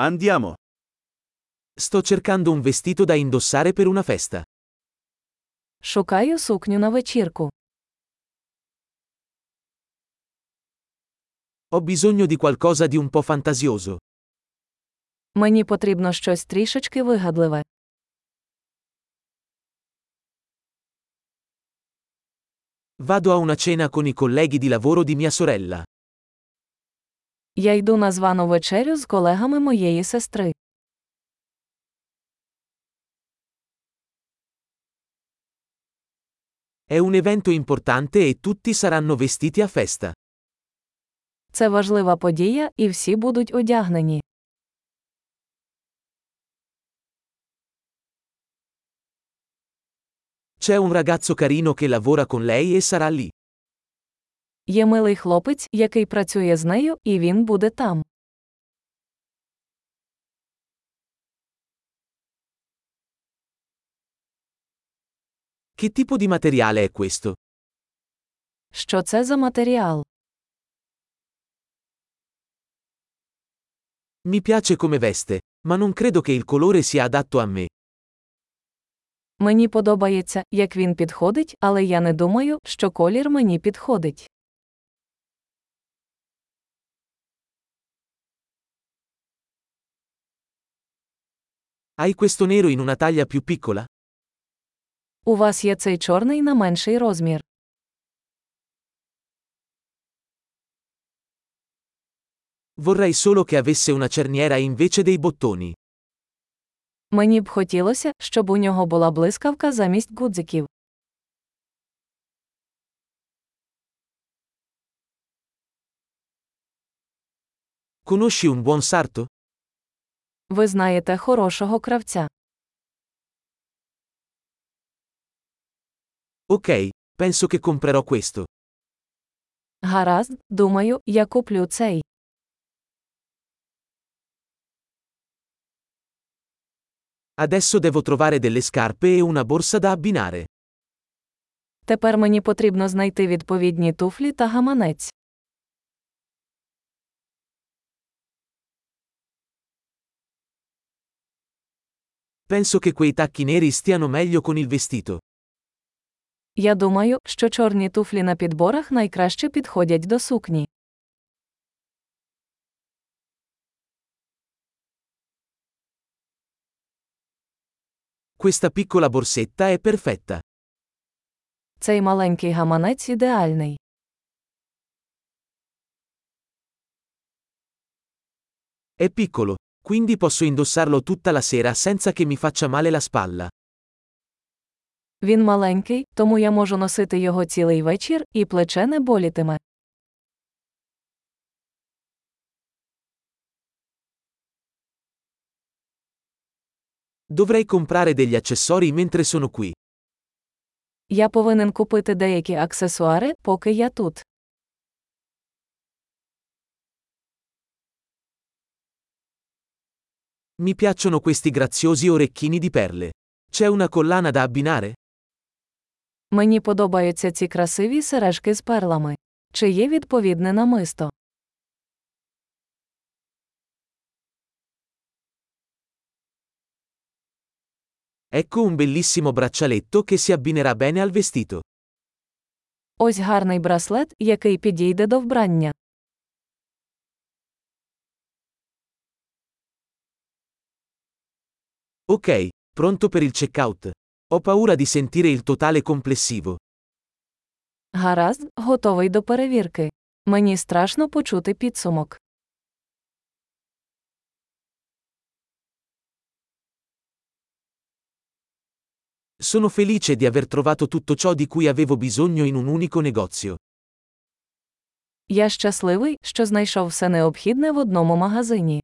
Andiamo. Sto cercando un vestito da indossare per una festa. Шукаю сукню на вечірку. Ho bisogno di qualcosa di un po' fantasioso. Мені потрібно щось трішечки вигадливе. Vado a una cena con i colleghi di lavoro di mia sorella. Я йду на звану вечерю з колегами моєї сестри. È un evento importante e tutti saranno vestiti a festa. Це важлива подія, і всі будуть одягнені. C'è un ragazzo carino che lavora con lei e sarà lì. Є милий хлопець, який працює з нею, і він буде там. Che tipo di materiale è questo? Що це за матеріал? Mi piace come veste, ma non credo che il colore sia adatto a me. Мені подобається, як він підходить, але я не думаю, що колір мені підходить. Hai questo nero in una taglia più piccola? У вас є цей чорний на менший розмір. Vorrei solo che avesse una cerniera invece dei bottoni. Мені б хотілося, щоб у нього була блискавка замість гудзиків. Conosci un buon sarto? Ви знаєте хорошого кравця. Ok, penso che comprerò questo. Гаразд, думаю, я куплю цей. Adesso devo trovare delle scarpe e una borsa da abbinare. Тепер мені потрібно знайти відповідні туфлі та гаманець. Penso che quei tacchi neri stiano meglio con il vestito. Я думаю, що чорні туфлі на підборах найкраще підходять до сукні. Questa piccola borsetta è perfetta. Цей маленький гаманець ідеальний. È piccolo, quindi posso indossarlo tutta la sera senza che mi faccia male la spalla. Він маленький, тому я можу носити його цілий вечір, і плече не болітиме. Dovrei comprare degli accessori mentre sono qui. Я повинен купити деякі аксесуари, поки я тут. Mi piacciono questi graziosi orecchini di perle. C'è una collana da abbinare? Мені подобаються ці красиві сережки з перлами. Чи є відповідне намисто? Ecco un bellissimo braccialetto che si abbinerà bene al vestito. Ось гарний браслет, який підійде до вбрання. Ok, pronto per il checkout. Ho paura di sentire il totale complessivo. Гаразд, готовий до перевірки. Мені страшно почути підсумок. Sono felice di aver trovato tutto ciò di cui avevo bisogno in un unico negozio. Я щасливий, що знайшов все необхідне в одному магазині.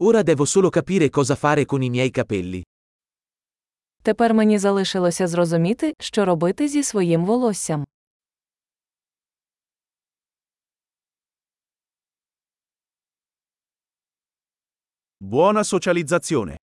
Ora devo solo capire cosa fare con i miei capelli. Тепер мені залишилося зрозуміти, що робити зі своїм волоссям. Buona socializzazione.